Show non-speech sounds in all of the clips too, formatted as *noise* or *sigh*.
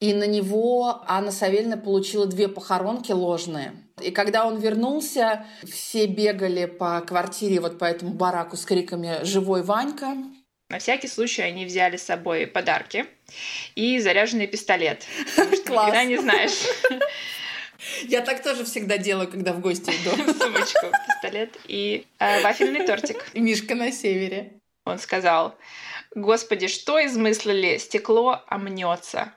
и на него Анна Савельевна получила две похоронки ложные. И когда он вернулся, все бегали по квартире, вот по этому бараку с криками «Живой Ванька!». На всякий случай они взяли с собой подарки и заряженный пистолет. *laughs* Класс. не знаешь. *laughs* Я так тоже всегда делаю, когда в гости иду. *laughs* Сумочку, пистолет и э, вафельный тортик. И Мишка на севере. Он сказал, «Господи, что измыслили? Стекло омнется».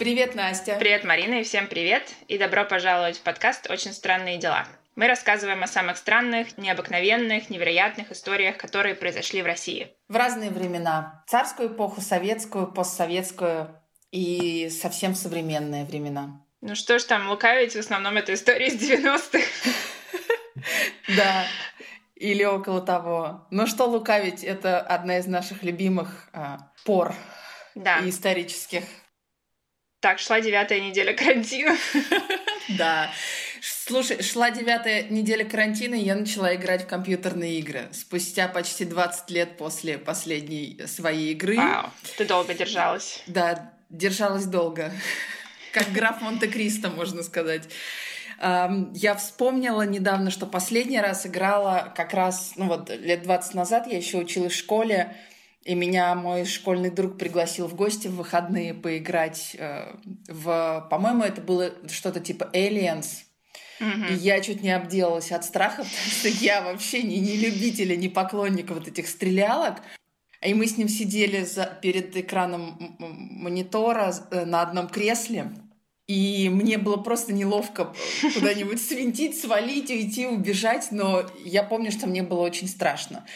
Привет, Настя. Привет, Марина, и всем привет, и добро пожаловать в подкаст «Очень странные дела». Мы рассказываем о самых странных, необыкновенных, невероятных историях, которые произошли в России. В разные времена. Царскую эпоху, советскую, постсоветскую и совсем современные времена. Ну что ж там лукавить, в основном это истории из 90-х. *laughs* Да. Или около того. Но что лукавить, это одна из наших любимых а, пор Да. исторических. Так, шла девятая неделя карантина. *laughs* Да. Слушай, шла девятая неделя карантина, и я начала играть в компьютерные игры. Спустя почти 20 лет после последней своей игры. Вау, ты долго держалась. Да, держалась долго. Как граф Монте-Кристо, можно сказать. Я вспомнила недавно, что последний раз играла как раз, ну вот, лет 20 назад, я еще училась в школе, и меня мой школьный друг пригласил в гости в выходные поиграть э, в... По-моему, это было что-то типа Aliens. Мгм. И я чуть не обделалась от страха, *laughs* потому что я вообще не, не любитель, и не поклонник вот этих стрелялок. И мы с ним сидели за, перед экраном монитора э, на одном кресле. И мне было просто неловко куда-нибудь свинтить, свалить, уйти, убежать. Но я помню, что мне было очень страшно.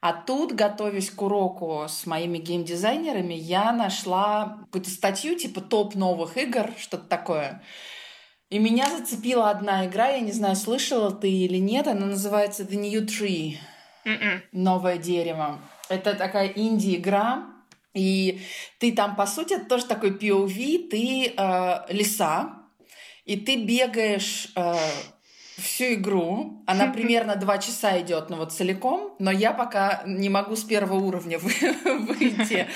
А тут, готовясь к уроку с моими геймдизайнерами, я нашла какую-то статью типа топ новых игр, что-то такое. И меня зацепила одна игра, я не знаю, слышала ты или нет, она называется The New Tree, Мгм. новое дерево. Это такая инди-игра, и ты там, по сути, это тоже такой POV, ты э, лиса, и ты бегаешь э, всю игру. Она примерно два часа идет, ну вот целиком, но я пока не могу с первого уровня вы- *laughs* выйти.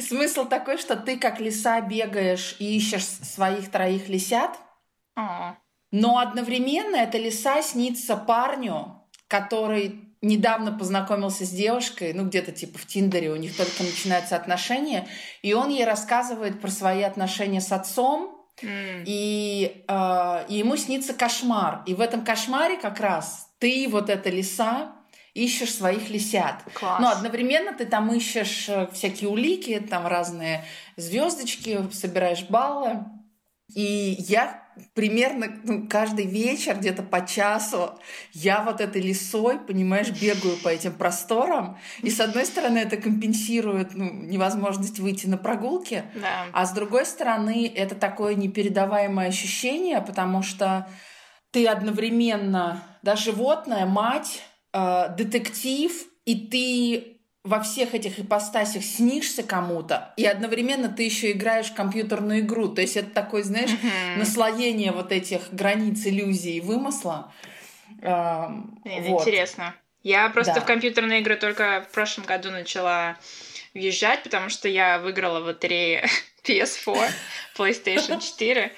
Смысл такой, что ты как лиса бегаешь и ищешь своих троих лисят, О, но одновременно эта лиса снится парню, который недавно познакомился с девушкой, ну где-то типа в Тиндере, у них только начинаются отношения, и он ей рассказывает про свои отношения с отцом, и, э, и ему снится кошмар. И в этом кошмаре как раз ты, вот эта лиса, ищешь своих лисят. Класс. Но одновременно ты там ищешь э, всякие улики, там разные звездочки, собираешь баллы. И я примерно ну, каждый вечер, где-то по часу, я вот этой лисой, понимаешь, бегаю по этим просторам. И с одной стороны это компенсирует ну, невозможность выйти на прогулки, Да. а с другой стороны, это такое непередаваемое ощущение, потому что ты одновременно, да, животное, мать, э, детектив, и ты во всех этих ипостасях снишься кому-то, и одновременно ты еще играешь в компьютерную игру. То есть это такое, знаешь, Мгм. наслоение вот этих границ иллюзии и вымысла. Эм, Блин, вот. Интересно. Я просто Да. в компьютерные игры только в прошлом году начала въезжать, потому что я выиграла в лотерее *laughs* PS4, *laughs* PlayStation 4.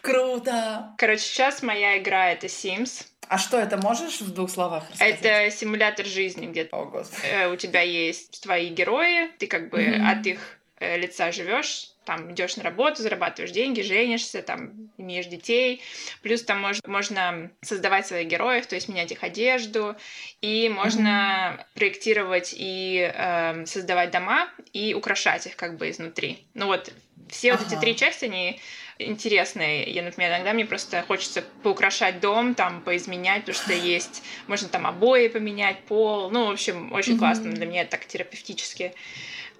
Круто! Короче, сейчас моя игра это Sims. А что это можешь в двух словах рассказать? Это симулятор жизни, где О, Господи. э, у тебя есть твои герои, ты как бы Мгм. от их э, лица живешь, там идешь на работу, зарабатываешь деньги, женишься, там имеешь детей. Плюс там мож- можно создавать своих героев, то есть менять их одежду, и можно проектировать и эм, создавать дома и украшать их как бы изнутри. Ну вот все вот эти Ага. три части, они интересные. Я, например, иногда мне просто хочется поукрашать дом, там, поизменять, потому что есть, можно там обои поменять, пол. Ну, в общем, очень Мгм. классно для меня, это так терапевтически.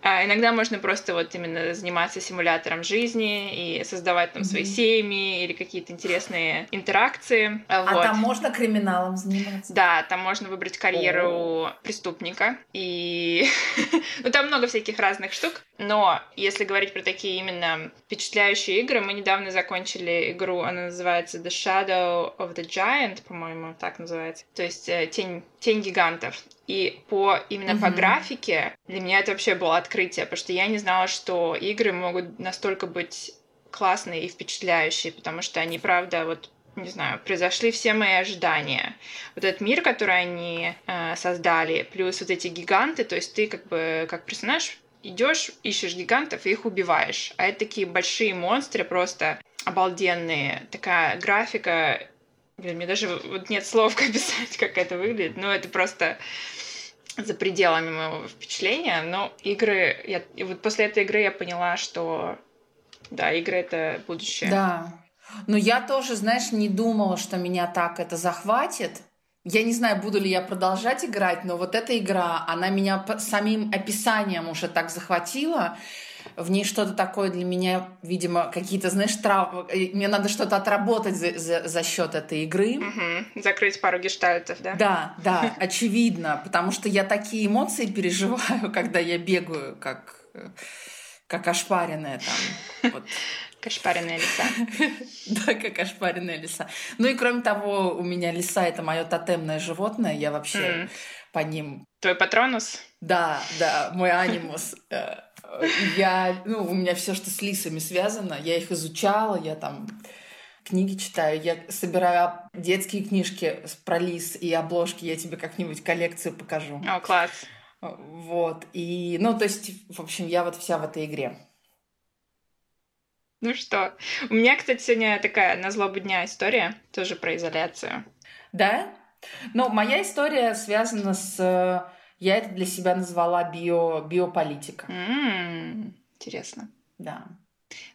А иногда можно просто вот именно заниматься симулятором жизни и создавать там свои семьи или какие-то интересные интеракции. А вот. там можно криминалом заниматься? Да, там можно выбрать карьеру О. преступника. И *laughs* ну, там много всяких разных штук. Но если говорить про такие именно впечатляющие игры, мы недавно закончили игру, она называется The Shadow of the Giant, по-моему, так называется. То есть э, тень, тень гигантов. И по именно mm-hmm. по графике для меня это вообще было открытие, потому что я не знала, что игры могут настолько быть классные и впечатляющие, потому что они, правда, вот не знаю, произошли все мои ожидания. Вот этот мир, который они э, создали, плюс вот эти гиганты, то есть ты как бы как персонаж идешь, ищешь гигантов и их убиваешь. А это такие большие монстры, просто обалденные. Такая графика. Блин, мне даже вот нет слов, *laughs* описать, как это выглядит. Но это просто за пределами моего впечатления, но игры... Я, и вот после этой игры я поняла, что да, игры — это будущее. Да. Но я тоже, знаешь, не думала, что меня так это захватит. Я не знаю, буду ли я продолжать играть, но вот эта игра, она меня самим описанием уже так захватила в ней что-то такое для меня, видимо, какие-то, знаешь, травмы. Мне надо что-то отработать за, за, за счет этой игры. Угу. Закрыть пару гештальтов, да? Да, да, *laughs* очевидно, потому что я такие эмоции переживаю, *laughs* когда я бегаю, как как ошпаренная там. *laughs* Вот. Кошпаренная лиса. да, как ошпаренная лиса. Ну и кроме того, у меня лиса — это мое тотемное животное. Я вообще по ним... Твой патронус? Да, да, мой анимус. Э, я, ну, у меня все, что с лисами связано, я их изучала, я там книги читаю, я собираю детские книжки про лис и обложки, я тебе как-нибудь коллекцию покажу. О, класс. Вот, и, ну, то есть, в общем, я вот вся в этой игре. Ну что, у меня, кстати, сегодня такая на злобу дня история, тоже про изоляцию. Да? Ну, моя история связана с я это для себя назвала био, биополитика. Mm, интересно. Да.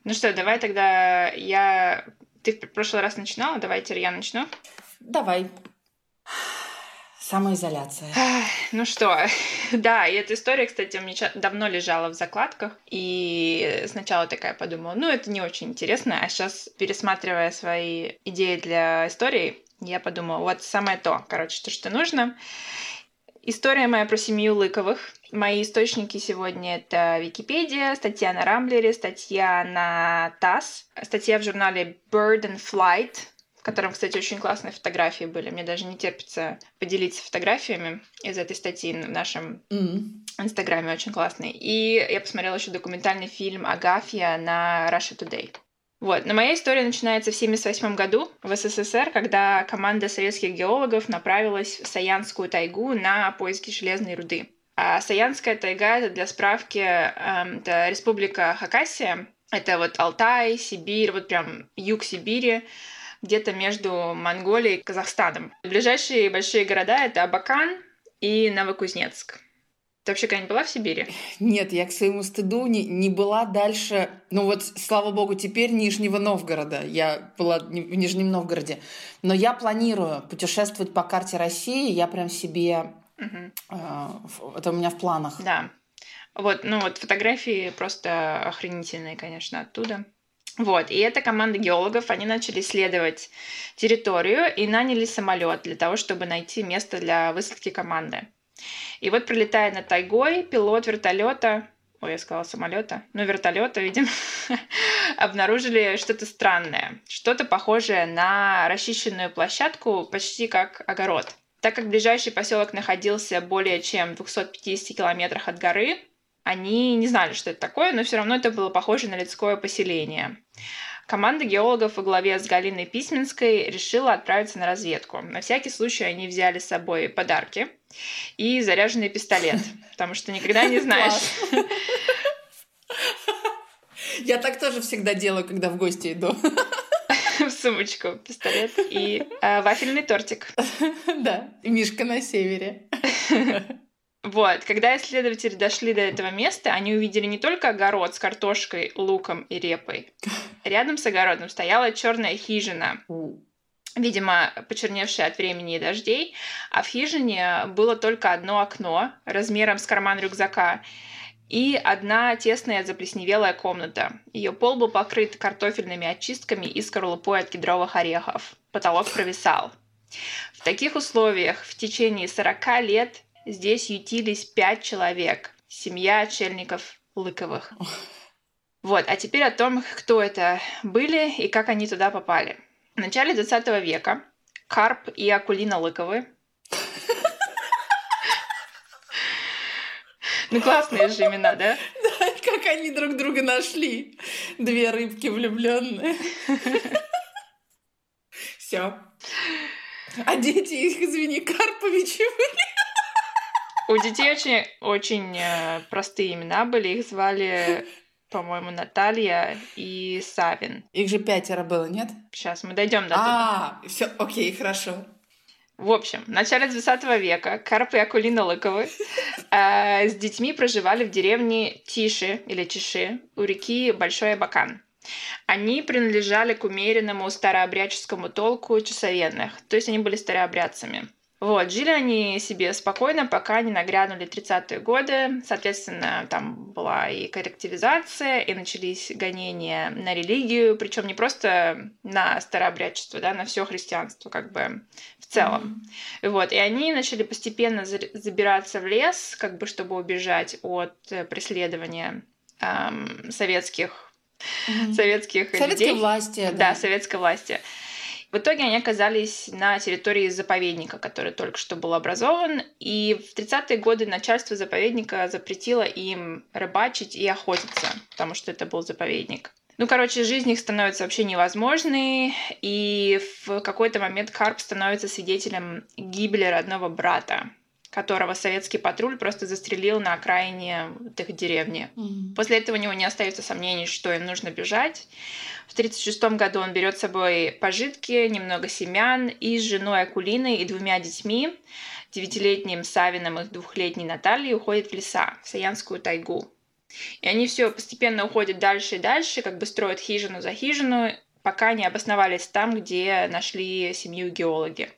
Ну что, давай тогда я... Ты в прошлый раз начинала, давай теперь я начну. Давай. Самоизоляция. Ну что, *laughs* да, и эта история, кстати, у меня давно лежала в закладках, и сначала такая подумала, ну, это не очень интересно, а сейчас, пересматривая свои идеи для истории, я подумала, вот самое то, короче, то, что нужно. История моя про семью Лыковых. Мои источники сегодня это Википедия, статья на Рамблере, статья на ТАСС, статья в журнале Bird and Flight, в котором, кстати, очень классные фотографии были. Мне даже не терпится поделиться фотографиями из этой статьи в нашем инстаграме, mm-hmm. очень классный. И я посмотрела еще документальный фильм «Агафья» на Russia Today. Вот. Но моя история начинается в 1978 году в СССР, когда команда советских геологов направилась в Саянскую тайгу на поиски железной руды. А Саянская тайга — это для справки э, это республика Хакасия. Это вот Алтай, Сибирь, вот прям юг Сибири, где-то между Монголией и Казахстаном. Ближайшие большие города — это Абакан и Новокузнецк. Ты вообще когда-нибудь была в Сибири? Нет, я к своему стыду не, не была дальше. Ну вот, слава богу, теперь Нижнего Новгорода. Я была в Нижнем Новгороде. Но я планирую путешествовать по карте России. Я прям себе... Угу. Э, это у меня в планах. Да. Вот, ну вот фотографии просто охренительные, конечно, оттуда. Вот, и эта команда геологов, они начали исследовать территорию и наняли самолет для того, чтобы найти место для высадки команды. И вот прилетая над тайгой, пилот вертолета, ой, я сказала самолета, ну вертолета, видимо, *laughs* обнаружили что-то странное, что-то похожее на расчищенную площадку, почти как огород. Так как ближайший поселок находился более чем в 250 километрах от горы, они не знали, что это такое, но все равно это было похоже на людское поселение. Команда геологов во главе с Галиной Письменской решила отправиться на разведку. На всякий случай они взяли с собой подарки и заряженный пистолет, потому что никогда не *laughs* знаешь. Я так тоже всегда делаю, когда в гости иду. *laughs* В сумочку пистолет и э, вафельный тортик. *laughs* Да, Мишка на севере. Вот, когда исследователи дошли до этого места, они увидели не только огород с картошкой, луком и репой. Рядом с огородом стояла черная хижина, видимо, почерневшая от времени и дождей, а в хижине было только одно окно размером с карман рюкзака. и одна тесная заплесневелая комната. Ее пол был покрыт картофельными очистками и скорлупой от кедровых орехов. Потолок провисал. В таких условиях в течение 40 лет здесь ютились пять человек. Семья отшельников Лыковых. Вот, а теперь о том, кто это были и как они туда попали. В начале 20 века Карп и Акулина Лыковы Ну, классные же имена, да? Да, как они друг друга нашли. Две рыбки влюбленные. Все. А дети их, извини, Карповичи были. У детей очень, очень э, простые имена были. Их звали, по-моему, Наталья и Савин. Их же пятеро было, нет? Сейчас мы дойдем до А, все, окей, хорошо. В общем, в начале 20 века Карп и Акулина Лыковы э, с детьми проживали в деревне Тиши или Чиши у реки Большой Абакан. Они принадлежали к умеренному старообрядческому толку часовенных, то есть они были старообрядцами. Вот, жили они себе спокойно, пока не нагрянули 30-е годы. Соответственно, там была и коллективизация, и начались гонения на религию, причем не просто на старообрядчество, да, на все христианство, как бы в целом. Mm-hmm. Вот, и они начали постепенно забираться в лес, как бы чтобы убежать от э, преследования эм, советских, mm-hmm. советских Советской людей. власти. Да. да, советской власти. В итоге они оказались на территории заповедника, который только что был образован, и в 30-е годы начальство заповедника запретило им рыбачить и охотиться, потому что это был заповедник. Ну, короче, жизнь их становится вообще невозможной, и в какой-то момент Карп становится свидетелем гибели родного брата, которого советский патруль просто застрелил на окраине их деревни. Mm-hmm. После этого у него не остается сомнений, что им нужно бежать. В 1936 году он берет с собой пожитки, немного семян и с женой Акулиной и двумя детьми, девятилетним Савином и двухлетней Натальей, уходит в леса, в Саянскую тайгу. И они все постепенно уходят дальше и дальше, как бы строят хижину за хижину, пока не обосновались там, где нашли семью геологи.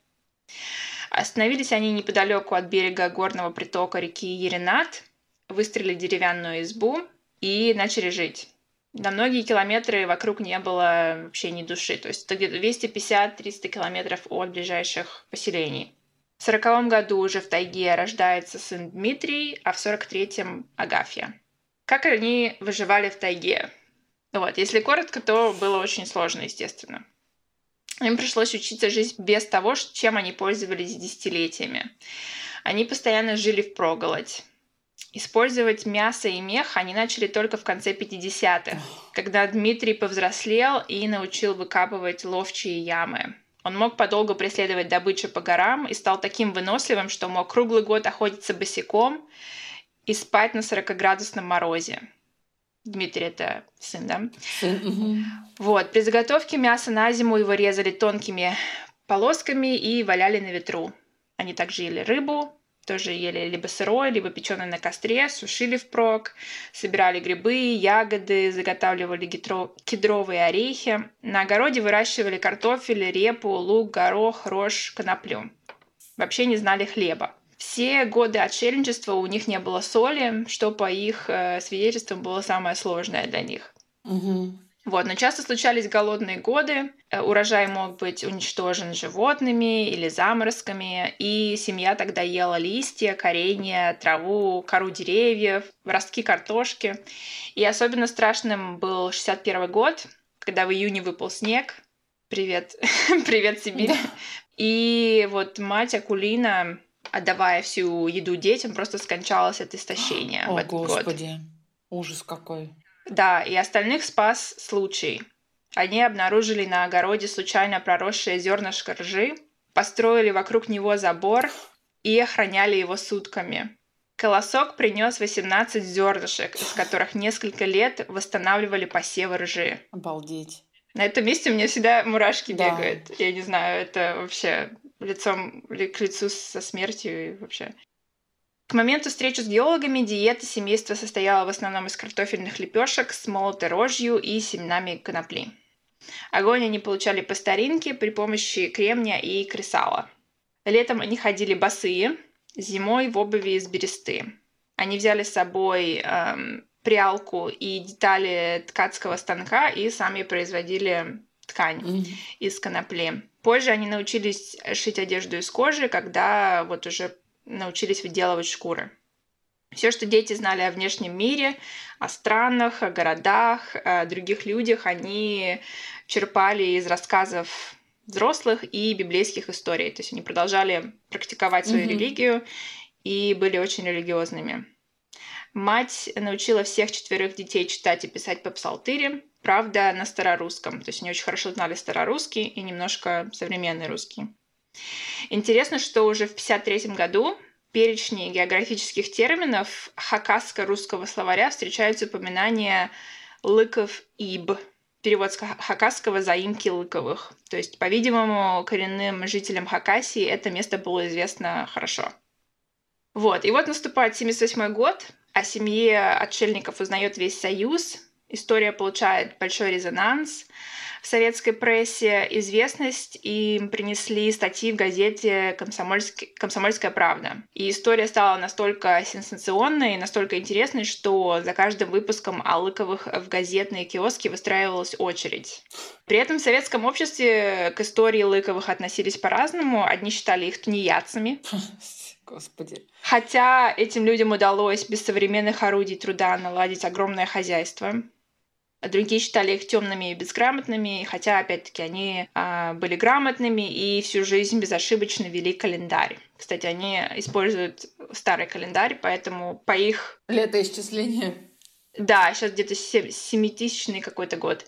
Остановились они неподалеку от берега горного притока реки Еринат, выстроили деревянную избу и начали жить. На многие километры вокруг не было вообще ни души. То есть это где-то 250-300 километров от ближайших поселений. В сороковом году уже в тайге рождается сын Дмитрий, а в сорок третьем Агафья. Как они выживали в тайге? Вот, если коротко, то было очень сложно, естественно. Им пришлось учиться жить без того, чем они пользовались десятилетиями. Они постоянно жили в проголодь. Использовать мясо и мех они начали только в конце 50-х, когда Дмитрий повзрослел и научил выкапывать ловчие ямы. Он мог подолгу преследовать добычу по горам и стал таким выносливым, что мог круглый год охотиться босиком и спать на 40-градусном морозе. Дмитрий это сын, да? Сын. Вот. При заготовке мяса на зиму его резали тонкими полосками и валяли на ветру. Они также ели рыбу, тоже ели либо сырое, либо печеное на костре, сушили впрок, собирали грибы, ягоды, заготавливали гидро... кедровые орехи. На огороде выращивали картофель, репу, лук, горох, рожь, коноплю. Вообще не знали хлеба. Все годы отшельничества у них не было соли, что по их э, свидетельствам было самое сложное для них. Угу. Вот, но часто случались голодные годы, э, урожай мог быть уничтожен животными или заморозками, и семья тогда ела листья, коренья, траву, кору деревьев, ростки картошки. И особенно страшным был 61 год, когда в июне выпал снег. Привет, *laughs* привет, Сибирь. Да. И вот мать Акулина, отдавая всю еду детям, просто скончалась от истощения. О, в этот Господи, год. ужас какой. Да, и остальных спас случай. Они обнаружили на огороде случайно проросшее зернышко ржи, построили вокруг него забор и охраняли его сутками. Колосок принес 18 зернышек, из которых несколько лет восстанавливали посевы ржи. Обалдеть. На этом месте у меня всегда мурашки да. бегают. Я не знаю, это вообще лицом к лицу со смертью и вообще. К моменту встречи с геологами диета семейства состояла в основном из картофельных лепешек с молотой рожью и семенами конопли. Огонь они получали по старинке при помощи кремня и кресала. Летом они ходили босые, зимой в обуви из бересты. Они взяли с собой эм, прялку и детали ткацкого станка и сами производили ткань mm-hmm. из конопли. Позже они научились шить одежду из кожи, когда вот уже научились выделывать шкуры. Все, что дети знали о внешнем мире, о странах, о городах, о других людях, они черпали из рассказов взрослых и библейских историй. То есть они продолжали практиковать свою mm-hmm. религию и были очень религиозными. Мать научила всех четверых детей читать и писать по псалтыре, правда, на старорусском. То есть они очень хорошо знали старорусский и немножко современный русский. Интересно, что уже в 1953 году перечне географических терминов хакаско-русского словаря встречаются упоминания лыков-иб, перевод с хакасского заимки лыковых. То есть, по-видимому, коренным жителям Хакасии это место было известно хорошо. Вот, и вот наступает 78 год, о семье отшельников узнает весь Союз. История получает большой резонанс в советской прессе, известность, и им принесли статьи в газете «Комсомольский, «Комсомольская правда». И история стала настолько сенсационной и настолько интересной, что за каждым выпуском о Лыковых в газетные киоски выстраивалась очередь. При этом в советском обществе к истории Лыковых относились по-разному. Одни считали их тунеядцами, *laughs* Господи. Хотя этим людям удалось без современных орудий труда наладить огромное хозяйство. Другие считали их темными и безграмотными, хотя, опять-таки, они а, были грамотными и всю жизнь безошибочно вели календарь. Кстати, они используют старый календарь, поэтому по их... Летоисчисление. Да, сейчас где-то семитысячный какой-то год.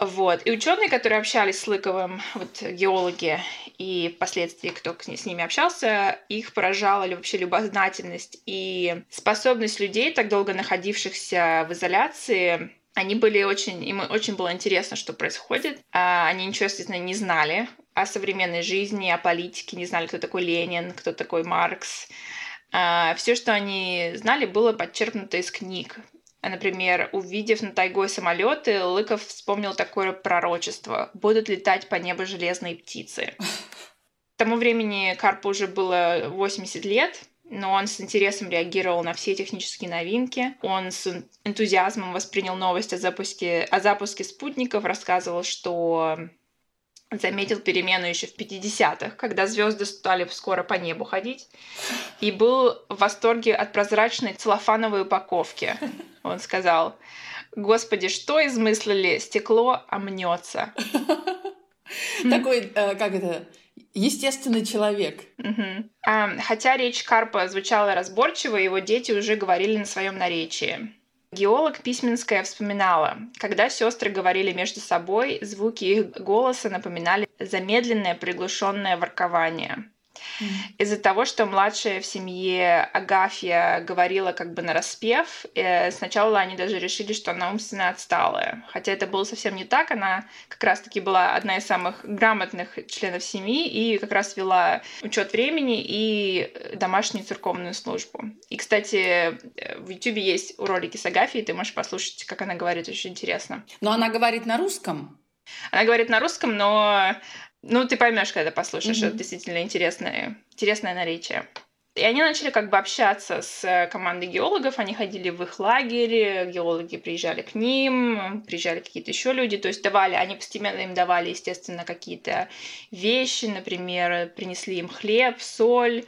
Вот. И ученые, которые общались с Лыковым, вот геологи, и впоследствии, кто с ними общался, их поражала ли вообще любознательность и способность людей, так долго находившихся в изоляции, они были очень, им очень было интересно, что происходит. А, они ничего, естественно, не знали о современной жизни, о политике, не знали, кто такой Ленин, кто такой Маркс. А, Все, что они знали, было подчеркнуто из книг. Например, увидев на тайгой самолеты, Лыков вспомнил такое пророчество. Будут летать по небу железные птицы. К тому времени Карпу уже было 80 лет, но он с интересом реагировал на все технические новинки. Он с энтузиазмом воспринял новость о запуске, о запуске спутников, рассказывал, что заметил перемену еще в 50-х, когда звезды стали скоро по небу ходить, и был в восторге от прозрачной целлофановой упаковки. *laughs* Он сказал, «Господи, что измыслили? Стекло омнется». *laughs* Такой, э, как это, естественный человек. Хотя речь Карпа звучала разборчиво, его дети уже говорили на своем наречии. Геолог Письменская вспоминала, когда сестры говорили между собой, звуки их голоса напоминали замедленное приглушенное воркование. Из-за того, что младшая в семье Агафья говорила как бы на распев, э, сначала они даже решили, что она умственно отсталая. Хотя это было совсем не так. Она как раз-таки была одна из самых грамотных членов семьи и как раз вела учет времени и домашнюю церковную службу. И, кстати, в YouTube есть ролики с Агафьей, ты можешь послушать, как она говорит, очень интересно. Но она говорит на русском? Она говорит на русском, но ну, ты поймешь, когда послушаешь, mm-hmm. это действительно интересное, интересное наречие. И они начали как бы общаться с э, командой геологов, они ходили в их лагерь, геологи приезжали к ним, приезжали какие-то еще люди, то есть давали, они постепенно им давали, естественно, какие-то вещи, например, принесли им хлеб, соль,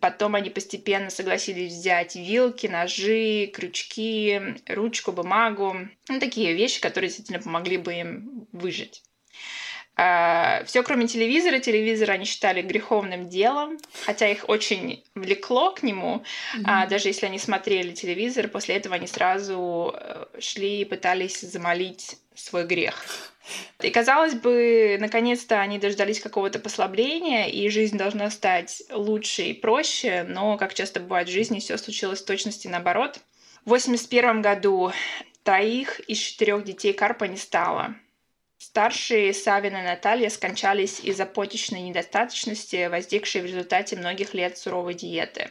потом они постепенно согласились взять вилки, ножи, крючки, ручку, бумагу, ну, такие вещи, которые действительно помогли бы им выжить. А, Все, кроме телевизора. Телевизор они считали греховным делом, хотя их очень влекло к нему. Mm-hmm. Даже если они смотрели телевизор, после этого они сразу э, шли и пытались замолить свой грех. И казалось бы, наконец-то они дождались какого-то послабления, и жизнь должна стать лучше и проще, но, как часто бывает в жизни, все случилось в точности наоборот. В 81 году троих из четырех детей Карпа не стало. Старшие Савин и Наталья скончались из-за почечной недостаточности, возникшей в результате многих лет суровой диеты.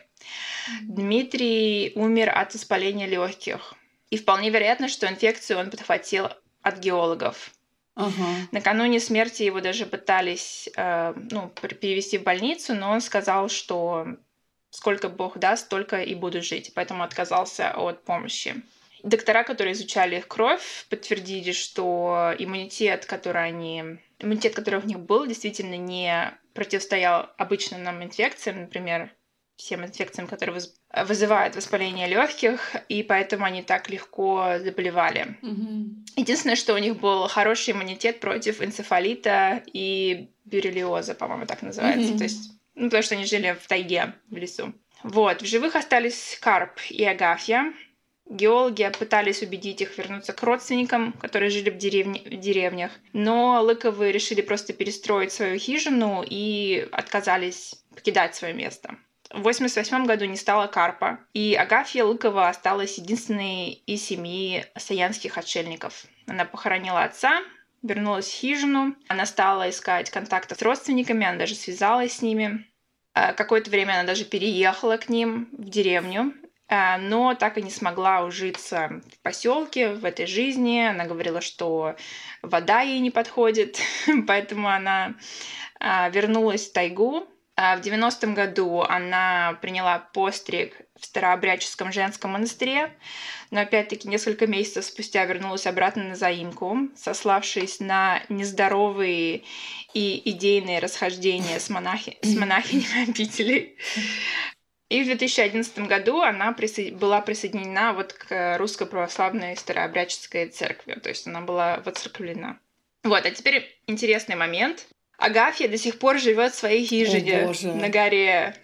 Дмитрий умер от воспаления легких. И вполне вероятно, что инфекцию он подхватил от геологов. Uh-huh. Накануне смерти его даже пытались э, ну, перевести в больницу, но он сказал, что сколько Бог даст, столько и буду жить. Поэтому отказался от помощи. Доктора, которые изучали их кровь, подтвердили, что иммунитет, который они иммунитет, который у них был, действительно не противостоял обычным нам инфекциям, например, всем инфекциям, которые вызывают воспаление легких, и поэтому они так легко заболевали. Mm-hmm. Единственное, что у них был хороший иммунитет против энцефалита и бюрелиоза, по-моему, так называется. Mm-hmm. То есть, ну, потому что они жили в тайге, в лесу. Вот, в живых остались Карп и Агафья. Геологи пытались убедить их вернуться к родственникам, которые жили в, деревне, в деревнях, но Лыковы решили просто перестроить свою хижину и отказались покидать свое место. В 1988 году не стало Карпа, и Агафья Лыкова осталась единственной из семьи саянских отшельников. Она похоронила отца, вернулась в хижину, она стала искать контакты с родственниками, она даже связалась с ними. А, какое-то время она даже переехала к ним в деревню, но так и не смогла ужиться в поселке, в этой жизни. Она говорила, что вода ей не подходит, *laughs* поэтому она а, вернулась в тайгу. А, в 90-м году она приняла постриг в Старообрядческом женском монастыре, но опять-таки несколько месяцев спустя вернулась обратно на заимку, сославшись на нездоровые и идейные расхождения с, монахи... с *clears throat* монахинями обители. И в 2011 году она присо... была присоединена вот к Русской Православной Старообрядческой Церкви, то есть она была воцерквлена. Вот, а теперь интересный момент. Агафья до сих пор живет в своей хижине на горе.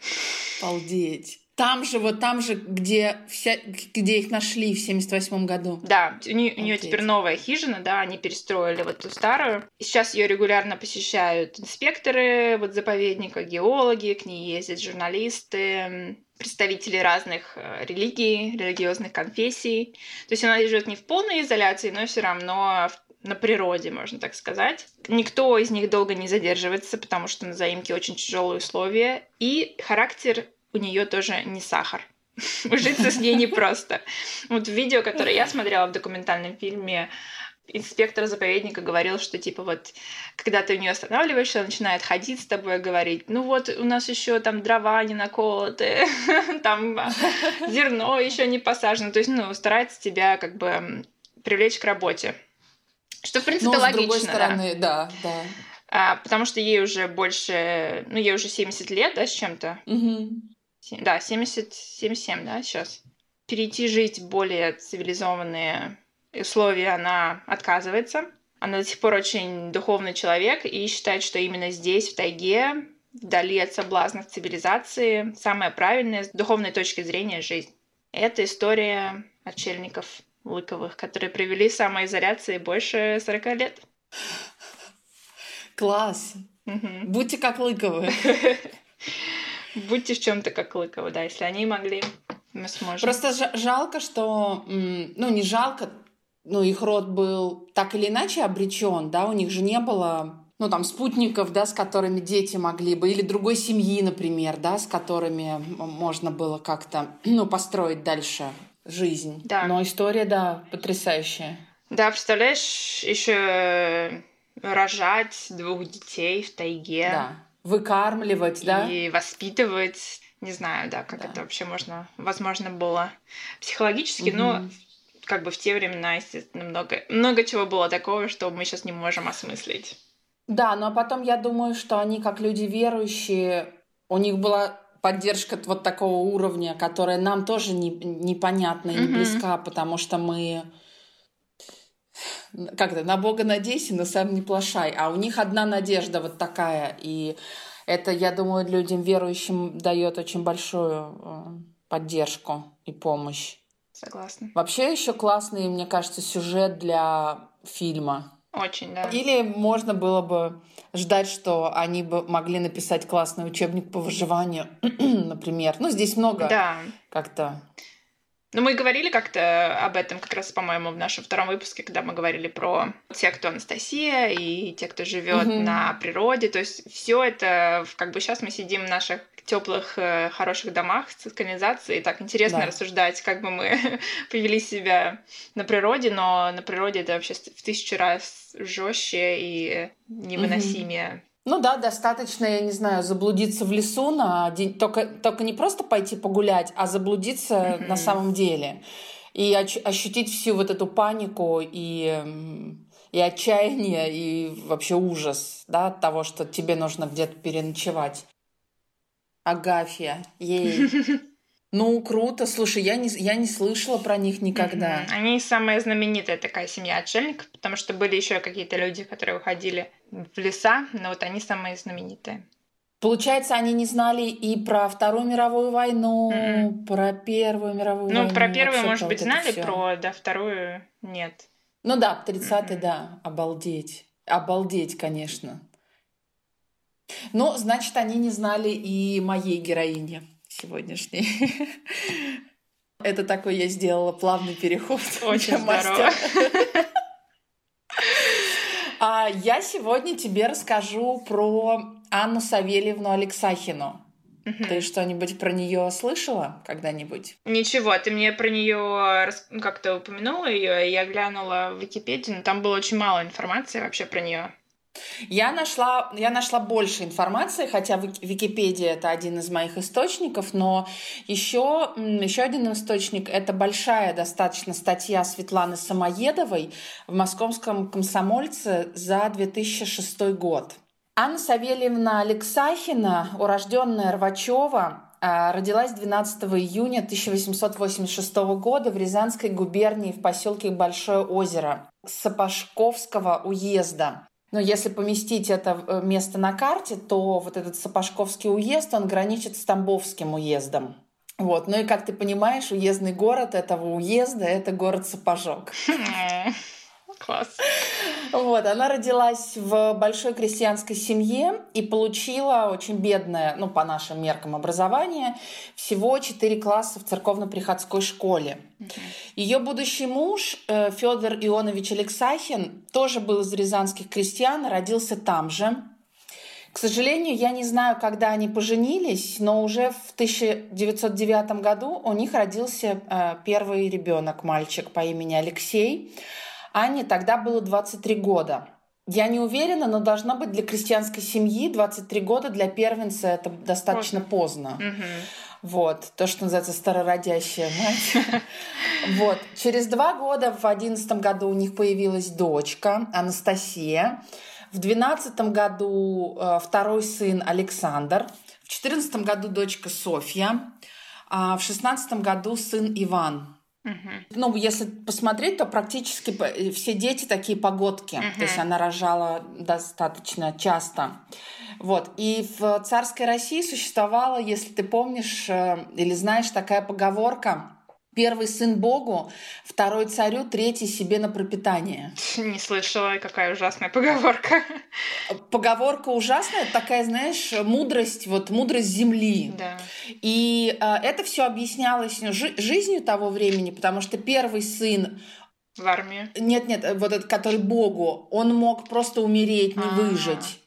Обалдеть. Там же, вот там же, где, вся, где их нашли в 78 году. Да, у нее, у нее теперь новая хижина, да, они перестроили вот ту старую. И сейчас ее регулярно посещают инспекторы вот заповедника, геологи, к ней ездят журналисты, представители разных э, религий, религиозных конфессий. То есть она живет не в полной изоляции, но все равно на природе, можно так сказать. Никто из них долго не задерживается, потому что на заимке очень тяжелые условия. И характер у нее тоже не сахар. *laughs* Ужиться с ней непросто. Вот в видео, которое я смотрела в документальном фильме, инспектор заповедника говорил, что типа вот, когда ты у нее останавливаешься, она начинает ходить с тобой и говорить, ну вот у нас еще там дрова не наколоты, *laughs* там зерно еще не посажено. То есть, ну, старается тебя как бы привлечь к работе. Что, в принципе, Но, логично. с другой стороны, да, да. да. А, потому что ей уже больше, ну, ей уже 70 лет, да, с чем-то. Угу. Да, 70, 77, да, сейчас. Перейти жить в более цивилизованные условия она отказывается. Она до сих пор очень духовный человек и считает, что именно здесь, в тайге, вдали от соблазнов цивилизации, самая правильная с духовной точки зрения жизнь. Это история отшельников Лыковых, которые провели самоизоляции больше 40 лет. Класс! Угу. Будьте как Лыковы. *laughs* Будьте в чем-то как Лыковы, да, если они могли, мы сможем. Просто жалко, что, ну, не жалко, ну, их род был так или иначе обречен, да, у них же не было, ну, там, спутников, да, с которыми дети могли бы, или другой семьи, например, да, с которыми можно было как-то, ну, построить дальше жизнь. Да. Но история, да, потрясающая. Да, представляешь, еще рожать двух детей в тайге. Да. Выкармливать, да? И воспитывать. Не знаю, да, как да. это вообще можно, возможно, было психологически, угу. но как бы в те времена, естественно, много, много чего было такого, что мы сейчас не можем осмыслить. Да, но потом я думаю, что они, как люди верующие, у них была поддержка вот такого уровня, которая нам тоже не, непонятна и не близка, mm-hmm. потому что мы как-то на Бога надейся, но сам не плашай. А у них одна надежда вот такая. И это, я думаю, людям верующим дает очень большую э, поддержку и помощь. Согласна. Вообще еще классный, мне кажется, сюжет для фильма. Очень, да. Или можно было бы ждать, что они бы могли написать классный учебник по выживанию, *clears throat* например. Ну, здесь много да. как-то ну, мы говорили как-то об этом как раз, по-моему, в нашем втором выпуске, когда мы говорили про те, кто Анастасия, и те, кто живет mm-hmm. на природе. То есть все это, как бы сейчас мы сидим в наших теплых, э, хороших домах с канализацией. И так интересно да. рассуждать, как бы мы *laughs* повели себя на природе, но на природе это вообще в тысячу раз жестче и невыносимее. Mm-hmm. Ну да, достаточно, я не знаю, заблудиться в лесу на день, только, только не просто пойти погулять, а заблудиться mm-hmm. на самом деле. И ощутить всю вот эту панику и, и отчаяние, и вообще ужас да, от того, что тебе нужно где-то переночевать. Агафья, ей. *laughs* Ну, круто. Слушай, я не, я не слышала про них никогда. Mm-hmm. Они самая знаменитая такая семья отшельников, потому что были еще какие-то люди, которые уходили в леса, но вот они самые знаменитые. Получается, они не знали и про Вторую мировую войну, mm-hmm. про Первую мировую ну, войну. Ну, про Первую, может быть, знали, про да, Вторую нет. Ну да, 30-й, mm-hmm. да, обалдеть. Обалдеть, конечно. Ну, значит, они не знали и моей героини сегодняшней. *laughs* Это такой я сделала плавный переход. *laughs* Очень здорово. А я сегодня тебе расскажу про Анну Савельевну Алексахину. Угу. Ты что-нибудь про нее слышала когда-нибудь? Ничего, ты мне про нее как-то упомянула ее, я глянула в Википедию, но там было очень мало информации вообще про нее. Я нашла, я нашла больше информации, хотя Википедия это один из моих источников, но еще, еще один источник это большая достаточно статья Светланы Самоедовой в московском комсомольце за 2006 год. Анна Савельевна Алексахина, урожденная Рвачева, а, родилась 12 июня 1886 года в Рязанской губернии в поселке Большое озеро Сапожковского уезда. Но если поместить это э, место на карте, то вот этот Сапожковский уезд, он граничит с Тамбовским уездом. Вот. Ну и, как ты понимаешь, уездный город этого уезда – это город Сапожок. *laughs* Класс. Вот, она родилась в большой крестьянской семье и получила очень бедное, ну, по нашим меркам, образование, всего 4 класса в церковно-приходской школе. Ее будущий муж э, Федор Ионович Алексахин тоже был из рязанских крестьян, родился там же. К сожалению, я не знаю, когда они поженились, но уже в 1909 году у них родился э, первый ребенок, мальчик по имени Алексей. Анне тогда было 23 года. Я не уверена, но должно быть для крестьянской семьи 23 года для первенца это достаточно поздно. поздно. Угу. Вот, то, что называется старородящая мать. *laughs* Вот. Через два года, в одиннадцатом году, у них появилась дочка Анастасия. В двенадцатом году э, второй сын Александр. В четырнадцатом году дочка Софья. А в шестнадцатом году сын Иван. Угу. Ну, если посмотреть, то практически э, все дети такие погодки. Угу. То есть она рожала достаточно часто. Вот. И в царской России существовала, если ты помнишь э, или знаешь, такая поговорка Первый сын Богу, второй царю, третий себе на пропитание. Не слышала, какая ужасная поговорка. Поговорка ужасная, такая, знаешь, мудрость, вот мудрость земли. Да. И э, это все объяснялось жи- жизнью того времени, потому что первый сын в армии. Нет, нет, вот этот, который Богу, он мог просто умереть, не А-а-а. выжить.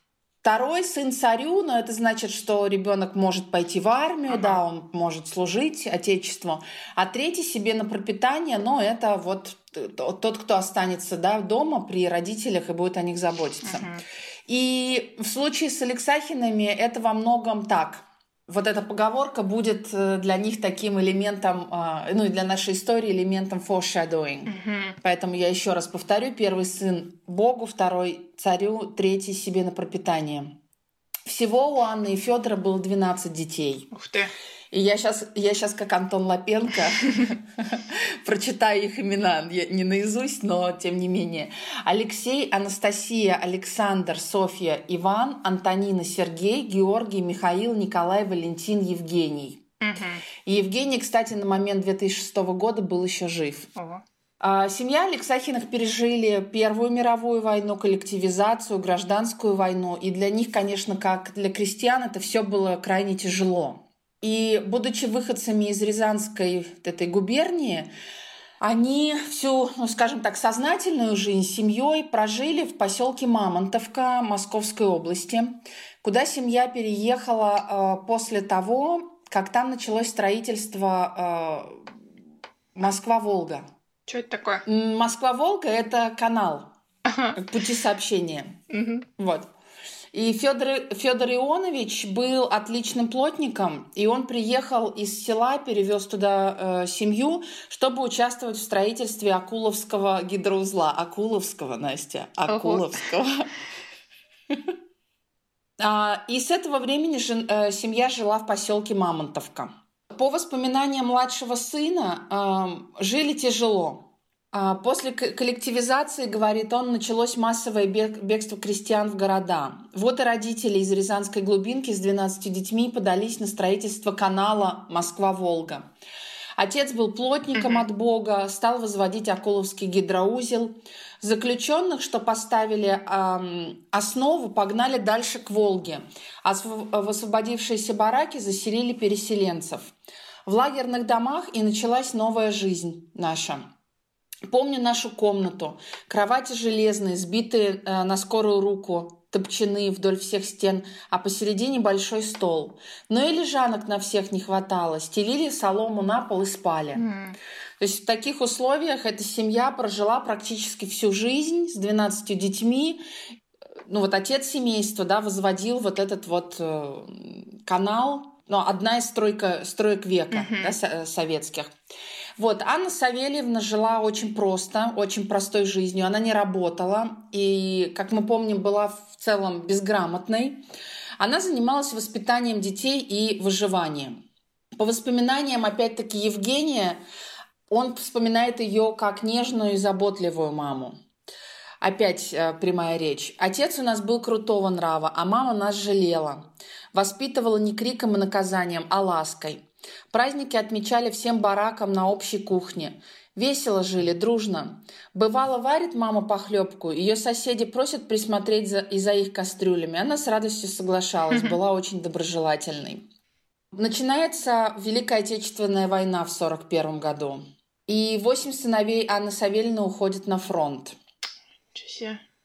Второй сын царю, но это значит, что ребенок может пойти в армию, ага. да, он может служить отечеству. А третий себе на пропитание, но это вот тот, кто останется да, дома при родителях и будет о них заботиться. Ага. И в случае с Алексахинами это во многом так вот эта поговорка будет э, для них таким элементом, а, ну и для нашей истории элементом foreshadowing. Mm-hmm. Поэтому я еще раз повторю: первый сын Богу, второй царю, третий себе на пропитание. Всего у Анны и Федора было 12 детей. Ух ты! И я сейчас, я сейчас как Антон Лапенко *laughs* прочитаю их имена, не наизусть, но тем не менее. Алексей, Анастасия, Александр, Софья, Иван, Антонина, Сергей, Георгий, Михаил, Николай, Валентин, Евгений. И Евгений, кстати, на момент 2006 года был еще жив. А семья Алексахиных пережили Первую мировую войну, коллективизацию, гражданскую войну. И для них, конечно, как для крестьян, это все было крайне тяжело. И будучи выходцами из Рязанской этой губернии, они всю, ну, скажем так, сознательную жизнь семьей прожили в поселке Мамонтовка Московской области, куда семья переехала э, после того, как там началось строительство э, Москва-Волга. Что это такое? Москва-Волга – это канал ага. пути сообщения. Угу. Вот. И Федор, Федор Ионович был отличным плотником, и он приехал из села, перевез туда э, семью, чтобы участвовать в строительстве Акуловского гидроузла. Акуловского, Настя, Акуловского. А, и с этого времени э, семья жила в поселке Мамонтовка. По воспоминаниям младшего сына, жили тяжело. А, после коллективизации, говорит он, началось массовое бегство крестьян в города. Вот и родители из Рязанской глубинки с 12 детьми подались на строительство канала Москва-Волга. Отец был плотником от Бога, стал возводить Акуловский гидроузел. Заключенных, что поставили э, основу, погнали дальше к Волге, а в освободившиеся бараки заселили переселенцев. В лагерных домах и началась новая жизнь наша. Помню нашу комнату. Кровати железные, сбитые э, на скорую руку, топчаны вдоль всех стен, а посередине большой стол. Но и лежанок на всех не хватало. Стелили солому на пол и спали. Mm. То есть в таких условиях эта семья прожила практически всю жизнь с 12 детьми. Ну вот отец семейства, да, возводил вот этот вот э, канал, ну, одна из стройка, строек века mm-hmm. да, э, советских. Вот, Анна Савельевна жила очень просто, очень простой жизнью. Она не работала и, как мы помним, была в целом безграмотной. Она занималась воспитанием детей и выживанием. По воспоминаниям, опять-таки, Евгения, он вспоминает ее как нежную и заботливую маму. Опять э, прямая речь. Отец у нас был крутого нрава, а мама нас жалела. Воспитывала не криком и наказанием, а лаской. Праздники отмечали всем баракам на общей кухне. Весело жили, дружно. Бывало, варит мама похлебку, ее соседи просят присмотреть за, и за их кастрюлями. Она с радостью соглашалась, была очень доброжелательной. Начинается Великая Отечественная война в 1941 году. И восемь сыновей Анны Савельевны уходят на фронт.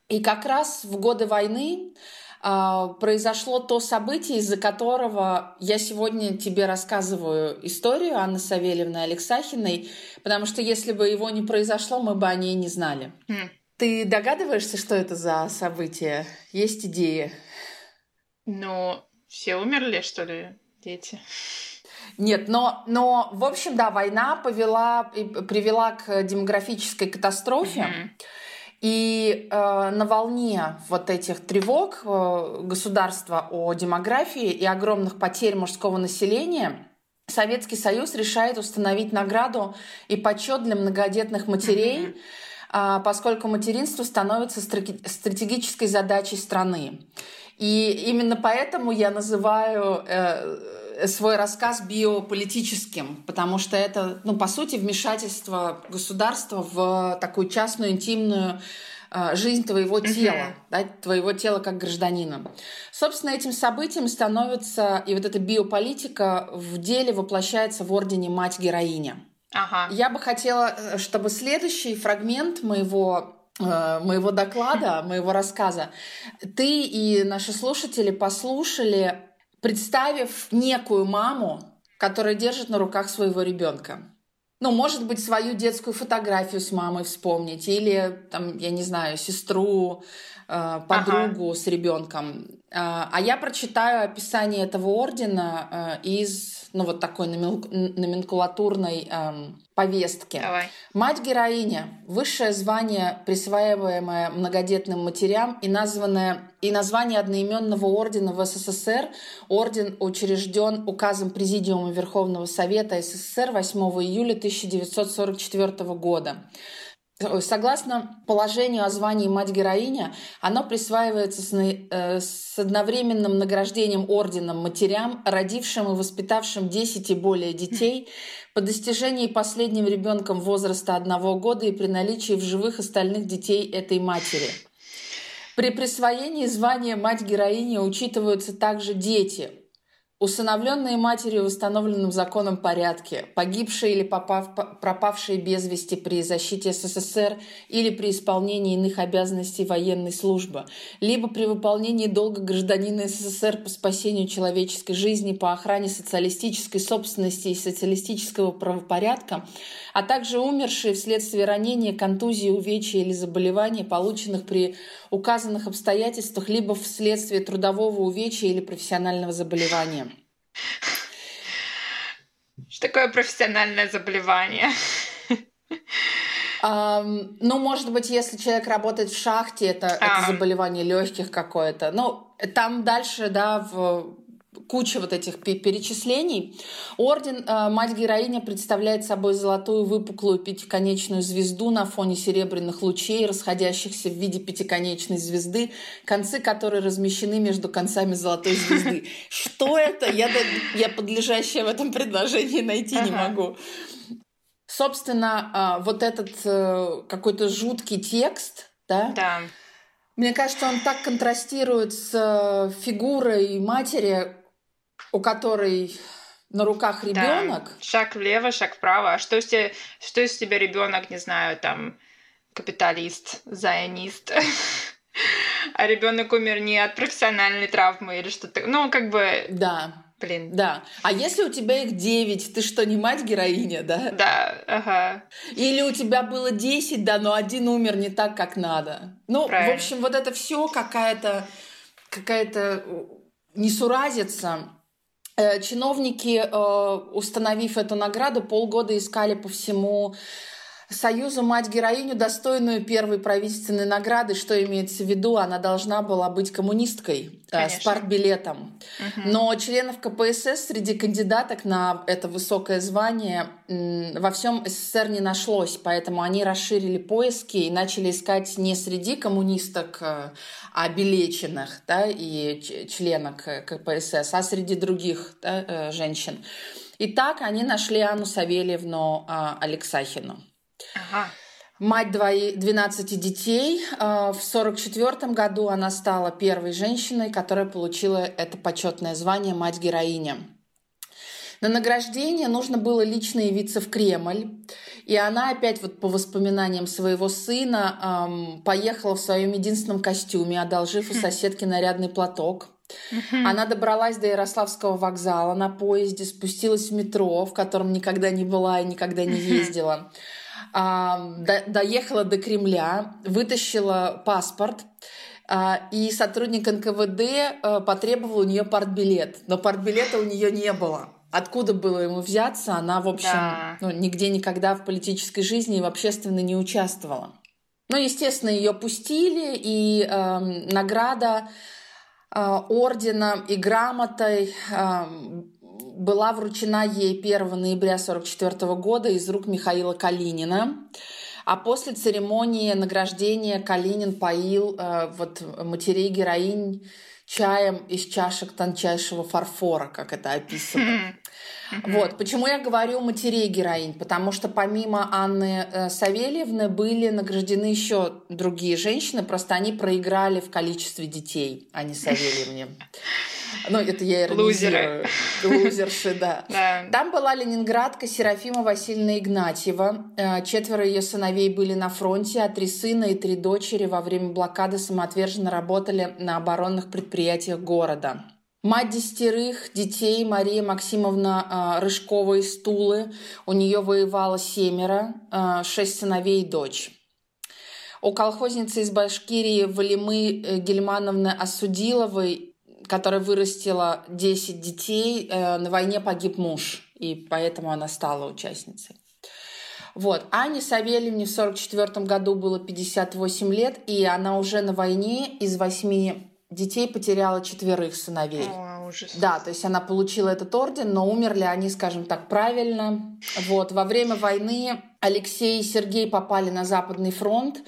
И как раз в годы войны произошло то событие, из-за которого я сегодня тебе рассказываю историю Анны Савельевны Алексахиной, потому что если бы его не произошло, мы бы о ней не знали. Mm. Ты догадываешься, что это за событие? Есть идеи? Ну, все умерли, что ли, дети? Нет, но, но в общем, да, война повела, привела к демографической катастрофе. Mm-hmm. И э, на волне вот этих тревог э, государства о демографии и огромных потерь мужского населения Советский Союз решает установить награду и почет для многодетных матерей, mm-hmm. поскольку материнство становится стратегической задачей страны. И именно поэтому я называю э, свой рассказ биополитическим, потому что это, ну, по сути, вмешательство государства в такую частную, интимную э, жизнь твоего тела, uh-huh. да, твоего тела как гражданина. Собственно, этим событием становится, и вот эта биополитика в деле воплощается в ордене «Мать-героиня». Ага. Я бы хотела, э, чтобы следующий фрагмент моего Э, моего доклада, моего рассказа, ты и наши слушатели послушали, представив некую маму, которая держит на руках своего ребенка. Ну, может быть, свою детскую фотографию с мамой вспомнить, или, там, я не знаю, сестру, э, подругу ага. с ребенком. Э, а я прочитаю описание этого ордена из ну, вот такой номенклатурной эм, повестки. Давай. Мать-героиня – высшее звание, присваиваемое многодетным матерям и, названное, и название одноименного ордена в СССР. Орден учрежден указом Президиума Верховного Совета СССР 8 июля 1944 года. Согласно положению о звании мать-героиня, оно присваивается с, э, с одновременным награждением орденом матерям, родившим и воспитавшим 10 и более детей, по достижении последним ребенком возраста одного года и при наличии в живых остальных детей этой матери. При присвоении звания мать-героини учитываются также дети, Усыновленные матери в установленном законом порядке, погибшие или попав, пропавшие без вести при защите СССР или при исполнении иных обязанностей военной службы, либо при выполнении долга гражданина СССР по спасению человеческой жизни, по охране социалистической собственности и социалистического правопорядка, а также умершие вследствие ранения, контузии, увечья или заболеваний, полученных при указанных обстоятельствах, либо вследствие трудового увечья или профессионального заболевания. Что такое профессиональное заболевание? Um, ну, может быть, если человек работает в шахте, это, а. это заболевание легких какое-то. Ну, там дальше, да, в куча вот этих перечислений. Орден э, Мать-героиня представляет собой золотую выпуклую пятиконечную звезду на фоне серебряных лучей, расходящихся в виде пятиконечной звезды, концы которой размещены между концами золотой звезды. *laughs* Что это? Я, я подлежащее в этом предложении найти не могу. Собственно, э, вот этот э, какой-то жуткий текст, да? Да. Мне кажется, он так контрастирует с фигурой матери, у которой на руках ребенок. Да. Шаг влево, шаг вправо. А что если, что если тебя ребенок, не знаю, там капиталист, зайонист, *laughs* а ребенок умер не от профессиональной травмы или что-то. Ну, как бы. Да. Блин. Да. А если у тебя их девять, ты что, не мать-героиня, да? Да, ага. Или у тебя было десять, да, но один умер не так, как надо. Ну, Правильно. в общем, вот это все какая-то какая-то несуразица Э, чиновники, э, установив эту награду, полгода искали по всему Союзу мать-героиню, достойную первой правительственной награды. Что имеется в виду? Она должна была быть коммунисткой э, Конечно. с партбилетом. Угу. Но членов КПСС среди кандидаток на это высокое звание во всем СССР не нашлось, поэтому они расширили поиски и начали искать не среди коммунисток, э, обелеченных да, и членок КПСС, а среди других да, э, женщин. И так они нашли Анну Савельевну а, Алексахину. Ага. Мать 12 детей. А, в 1944 году она стала первой женщиной, которая получила это почетное звание «Мать-героиня». На награждение нужно было лично явиться в Кремль. И она опять вот по воспоминаниям своего сына эм, поехала в своем единственном костюме, одолжив у хм. соседки нарядный платок. Она добралась до Ярославского вокзала на поезде, спустилась в метро, в котором никогда не была и никогда не ездила доехала до Кремля, вытащила паспорт, а, и сотрудник НКВД а, потребовал у нее партбилет, но партбилета у нее не было. Откуда было ему взяться? Она, в общем, да. ну, нигде никогда в политической жизни и в общественной не участвовала. Ну, естественно, ее пустили, и э, награда э, ордена и грамотой э, была вручена ей 1 ноября 1944 года из рук Михаила Калинина. А после церемонии награждения Калинин поил э, вот матерей героинь чаем из чашек тончайшего фарфора, как это описано. Вот, почему я говорю матерей героинь, потому что помимо Анны э, Савельевны были награждены еще другие женщины, просто они проиграли в количестве детей, а не Савельевне. *laughs* Ну, это я иронизирую. Лузеры. Лузерши, да. да. Там была ленинградка Серафима Васильевна Игнатьева. Э, четверо ее сыновей были на фронте, а три сына и три дочери во время блокады самоотверженно работали на оборонных предприятиях города. Мать десятерых детей Мария Максимовна э, Рыжкова из Тулы. У нее воевало семеро, э, шесть сыновей и дочь. У колхозницы из Башкирии Валимы Гельмановны Осудиловой которая вырастила 10 детей, э, на войне погиб муж, и поэтому она стала участницей. Вот. Ане Савельевне в 1944 году было 58 лет, и она уже на войне из восьми детей потеряла четверых сыновей. О, ужас. Да, то есть она получила этот орден, но умерли они, скажем так, правильно. Вот. Во время войны Алексей и Сергей попали на Западный фронт,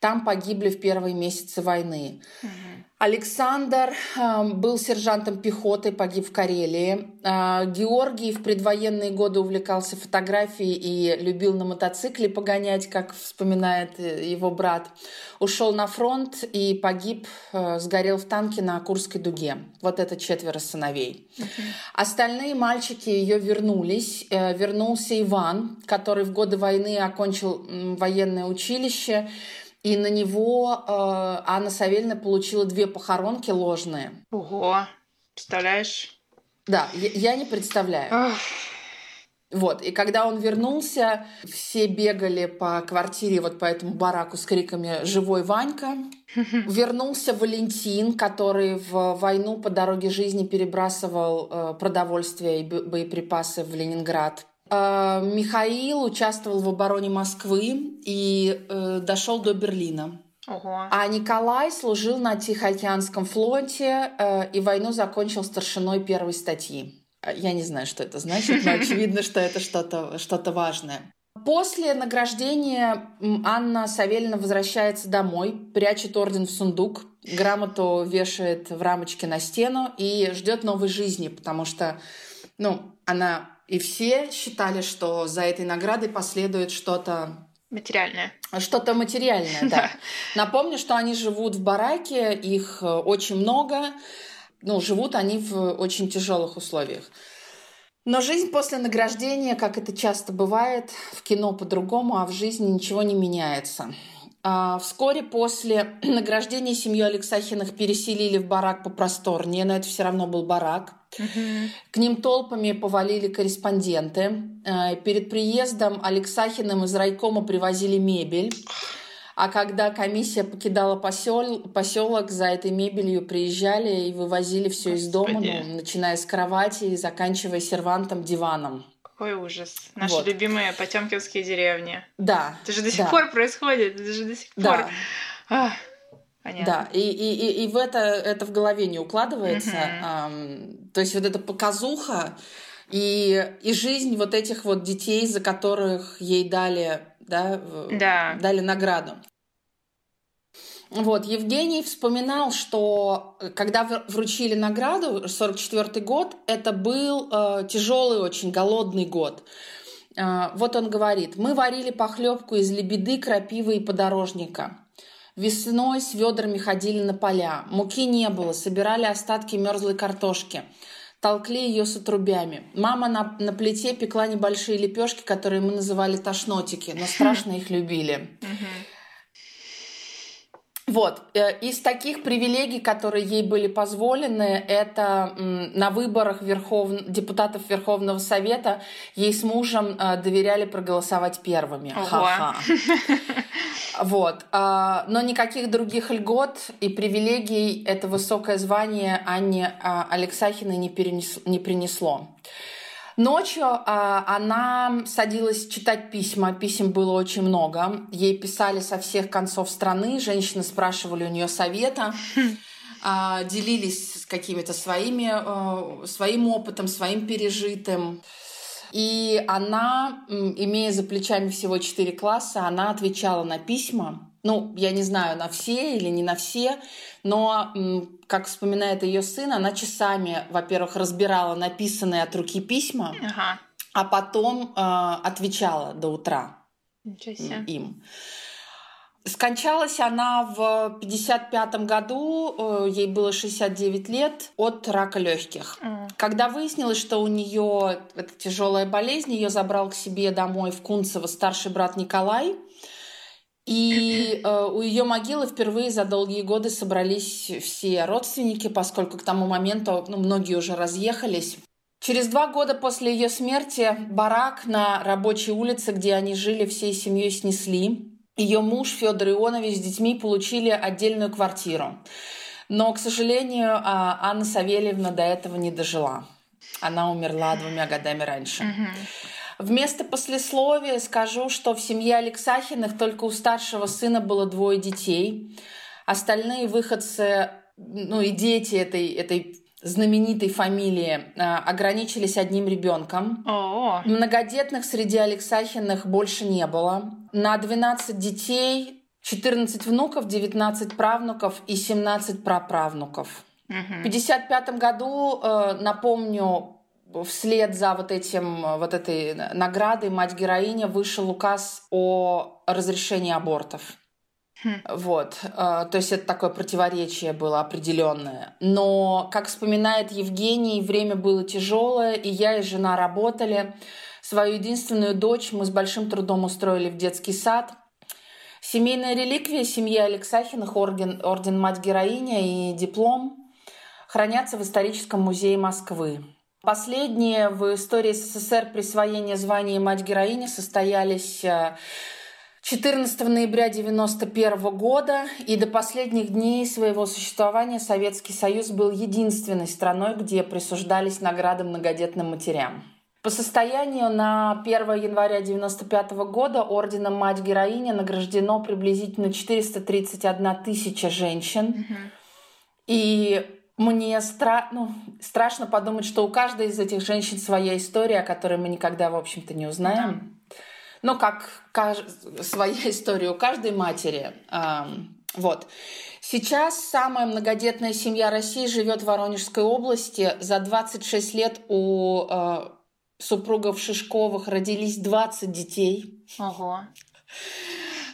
там погибли в первые месяцы войны. Угу. Александр э, был сержантом пехоты, погиб в Карелии. Э, Георгий в предвоенные годы увлекался фотографией и любил на мотоцикле погонять, как вспоминает э, его брат. Ушел на фронт и погиб, сгорел в танке на Курской дуге. Вот это четверо сыновей. Uh-huh. Остальные мальчики ее вернулись. Вернулся Иван, который в годы войны окончил военное училище и на него э, Анна Савельевна получила две похоронки ложные. Ого, представляешь? Да, я, я не представляю. Вот, и когда он вернулся, все бегали по квартире, вот по этому бараку с криками «Живой Ванька!». *laughs* Вернулся Валентин, который в войну по дороге жизни перебрасывал э, продовольствие и боеприпасы в Ленинград. Э, Михаил участвовал в обороне Москвы и э, дошел до Берлина. Ого. А Николай служил на Тихоокеанском флоте э, и войну закончил старшиной первой статьи. Э, я не знаю, что это значит, но *laughs* очевидно, что это что-то что важное. После награждения Анна Савельевна возвращается домой, прячет орден в сундук, грамоту вешает в рамочке на стену и ждет новой жизни, потому что ну, она и все считали, что за этой наградой последует что-то Материальное. Что-то материальное, да. Напомню, что они живут в бараке, их э, очень много. Ну, живут они в очень тяжелых условиях. Но жизнь после награждения, как это часто бывает, в кино по-другому, а в жизни ничего не меняется. А, вскоре после *clears throat* награждения семью Алексахиных переселили в барак попросторнее, но это все равно был барак. Угу. К ним толпами повалили корреспонденты. А, перед приездом Алексахиным из райкома привозили мебель. А когда комиссия покидала посел... поселок, за этой мебелью приезжали и вывозили все из дома, ну, начиная с кровати и заканчивая сервантом, диваном. Какой ужас. Наши вот. любимые потемкинские деревни. Да. Это же до сих да. пор происходит. Это же до сих да. пор. А, понятно. Да, и, и, и, и в это, это в голове не укладывается. Угу. Эм, то есть вот эта показуха и, и жизнь вот этих вот детей, за которых ей дали, да, да. дали награду. Вот, Евгений вспоминал, что э, когда вручили награду, 44 год, это был э, тяжелый, очень голодный год. Э, вот он говорит, мы варили похлебку из лебеды, крапивы и подорожника. Весной с ведрами ходили на поля. Муки не было, собирали остатки мерзлой картошки. Толкли ее с отрубями. Мама на, на плите пекла небольшие лепешки, которые мы называли тошнотики, но страшно их любили. Вот. Э, из таких привилегий, которые ей были позволены, это на выборах Верхов... депутатов Верховного Совета ей с мужем э, доверяли проголосовать первыми. Ха-ха. *laughs* Вот. А, но никаких других льгот и привилегий это высокое звание Анне а, Алексахиной не, перенес... не принесло. Ночью а, она садилась читать письма. Писем было очень много. Ей писали со всех концов страны. Женщины спрашивали у нее совета. А, делились какими-то своими, а, своим опытом, своим пережитым. И она, имея за плечами всего четыре класса, она отвечала на письма. Ну, я не знаю, на все или не на все, но, как вспоминает ее сын, она часами, во-первых, разбирала написанные от руки письма, ага. а потом э, отвечала до утра им. Скончалась она в 55 году, э, ей было 69 лет, от рака легких. Mm. Когда выяснилось, что у нее это тяжелая болезнь, ее забрал к себе домой в Кунцево старший брат Николай. И э, у ее могилы впервые за долгие годы собрались все родственники, поскольку к тому моменту ну, многие уже разъехались. Через два года после ее смерти барак на рабочей улице, где они жили всей семьей, снесли. Ее муж Федор Ионович с детьми получили отдельную квартиру. Но, к сожалению, а, Анна Савельевна до этого не дожила. Она умерла двумя годами раньше. Вместо послесловия скажу, что в семье Алексахиных только у старшего сына было двое детей. Остальные выходцы, ну и дети этой, этой знаменитой фамилии э, ограничились одним ребенком. Многодетных среди Алексахиных больше не было. На 12 детей 14 внуков, 19 правнуков и 17 праправнуков. В 1955 году, э, напомню, вслед за вот этим вот этой наградой мать-героиня вышел указ о разрешении абортов. Хм. Вот, э, то есть это такое противоречие было определенное. Но, как вспоминает Евгений, время было тяжелое, и я и жена работали. Свою единственную дочь мы с большим трудом устроили в детский сад. Семейная реликвия семьи Алексахиных, орден, орден Мать-Героиня и диплом хранятся в историческом музее Москвы. Последние в истории СССР присвоения звания Мать-Героиня состоялись э, 14 ноября 1991 года и до последних дней своего существования Советский Союз был единственной страной, где присуждались награды многодетным матерям. По состоянию на 1 января 1995 года орденом Мать-Героиня награждено приблизительно 431 тысяча женщин. mm И мне стра... ну, страшно подумать, что у каждой из этих женщин своя история, о которой мы никогда, в общем-то, не узнаем. Ну, как своя *laughs* история у каждой матери. Вот. Сейчас самая многодетная семья России живет в Воронежской области. За 26 лет у э, супругов Шишковых родились 20 детей. Ого.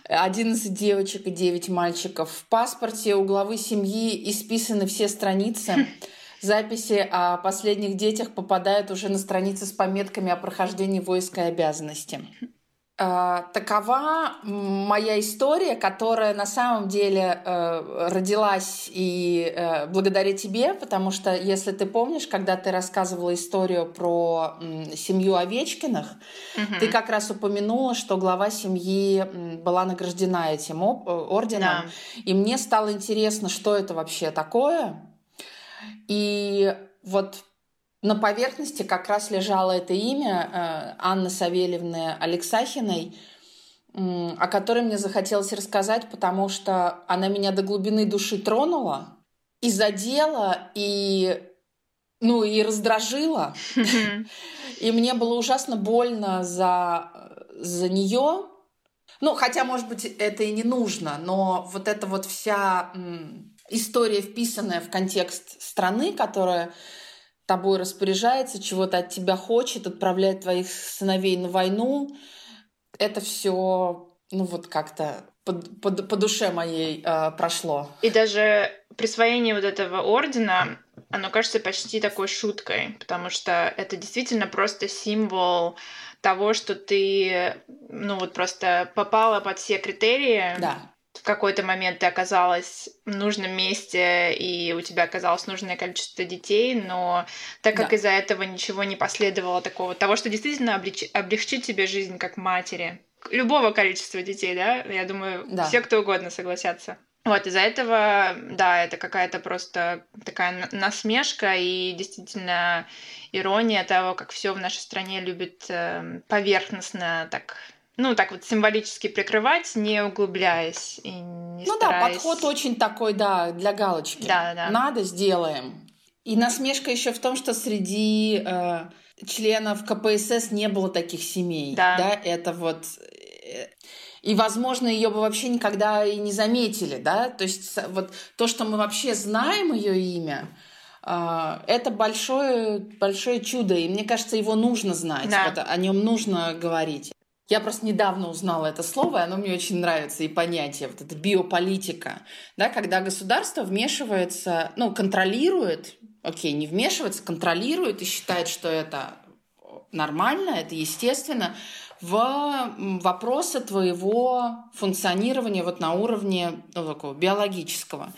11 девочек и 9 мальчиков. В паспорте у главы семьи исписаны все страницы. Записи о последних детях попадают уже на страницы с пометками о прохождении воинской обязанности. Э, такова моя история, которая на самом деле э, родилась и э, благодаря тебе, потому что, если ты помнишь, когда ты рассказывала историю про семью Овечкиных, угу. ты как раз упомянула, что глава семьи была награждена этим орденом, да. и мне стало интересно, что это вообще такое. И вот на поверхности как раз лежало это имя э, Анны Савельевны Алексахиной, о которой мне захотелось рассказать, потому что она меня до глубины души тронула и задела, и, ну, и раздражила. И мне было ужасно больно за, за нее. Ну, хотя, может быть, это и не нужно, но вот эта вот вся история, вписанная в контекст страны, которая тобой распоряжается, чего-то от тебя хочет, отправляет твоих сыновей на войну. Это все, ну вот как-то по, по, по душе моей э, прошло. И даже присвоение вот этого ордена, оно кажется почти такой шуткой, потому что это действительно просто символ того, что ты, ну вот просто попала под все критерии. Да в какой-то момент ты оказалась в нужном месте, и у тебя оказалось нужное количество детей, но так как да. из-за этого ничего не последовало такого, того, что действительно облеч... облегчит тебе жизнь как матери, любого количества детей, да, я думаю, да. все кто угодно согласятся. Вот, из-за этого, да, это какая-то просто такая насмешка и действительно ирония того, как все в нашей стране любит э, поверхностно так ну, так вот символически прикрывать, не углубляясь и не Ну стараясь... да, подход очень такой, да, для галочки. Да, да. Надо, сделаем. И насмешка еще в том, что среди э, членов КПСС не было таких семей. Да. да? Это вот... Э, и, возможно, ее бы вообще никогда и не заметили, да? То есть вот то, что мы вообще знаем ее имя, э, это большое, большое чудо, и мне кажется, его нужно знать, да. вот, о нем нужно говорить. Я просто недавно узнала это слово, и оно мне очень нравится, и понятие, вот это биополитика, да, когда государство вмешивается, ну, контролирует, окей, не вмешивается, контролирует и считает, что это нормально, это естественно, в вопросы твоего функционирования вот на уровне ну, такого биологического.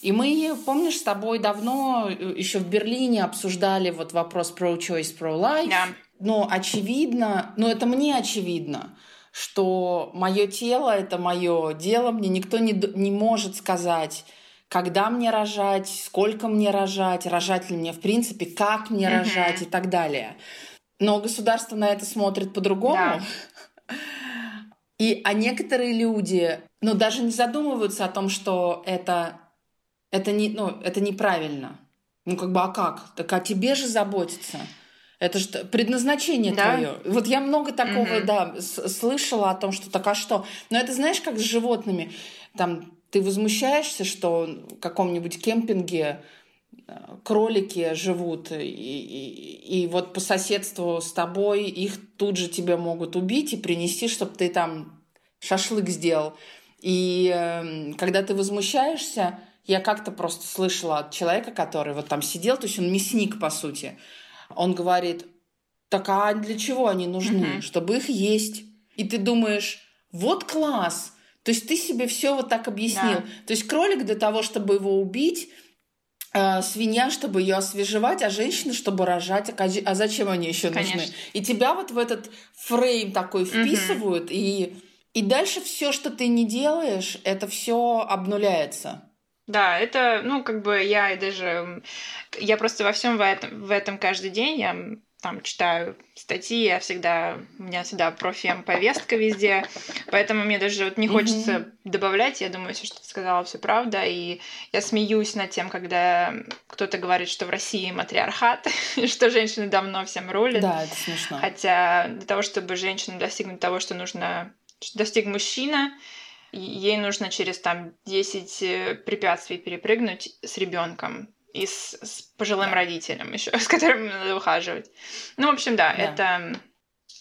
И мы, помнишь, с тобой давно э, еще в Берлине обсуждали вот вопрос pro-choice, pro-life. Да но очевидно, но это мне очевидно, что мое тело – это мое дело, мне никто не, не может сказать, когда мне рожать, сколько мне рожать, рожать ли мне в принципе, как мне mm-hmm. рожать и так далее. Но государство на это смотрит по-другому. Да. И, а некоторые люди, ну, даже не задумываются о том, что это, это, не, ну, это неправильно. Ну, как бы, а как? Так о тебе же заботиться. Это же предназначение да? твое. Вот я много такого, угу. да, слышала о том, что так а что. Но это знаешь, как с животными. Там ты возмущаешься, что в каком-нибудь кемпинге э, кролики живут, и, и, и вот по соседству с тобой их тут же тебе могут убить и принести, чтобы ты там шашлык сделал. И э, когда ты возмущаешься, я как-то просто слышала от человека, который вот там сидел, то есть он мясник, по сути, он говорит, так а для чего они нужны? Mm-hmm. Чтобы их есть. И ты думаешь, вот класс, то есть ты себе все вот так объяснил. Да. То есть кролик для того, чтобы его убить, э, свинья, чтобы ее освежевать, а женщина, чтобы рожать. А, а зачем они еще нужны? И тебя вот в этот фрейм такой вписывают, угу. и, и дальше все, что ты не делаешь, это все обнуляется. Да, это, ну, как бы я даже, я просто во всем в этом, в этом каждый день, я там читаю статьи, я всегда, у меня всегда профем повестка везде, поэтому мне даже вот не хочется mm-hmm. добавлять, я думаю, все, что ты сказала, все правда, и я смеюсь над тем, когда кто-то говорит, что в России матриархат, *laughs* что женщины давно всем рулят. Да, это смешно. Хотя для того, чтобы женщина достигнуть того, что нужно, достиг мужчина, ей нужно через там 10 э, препятствий перепрыгнуть с ребенком и с, с пожилым да. родителем еще, *laughs* с которым надо ухаживать. Ну, в общем, да, да, это...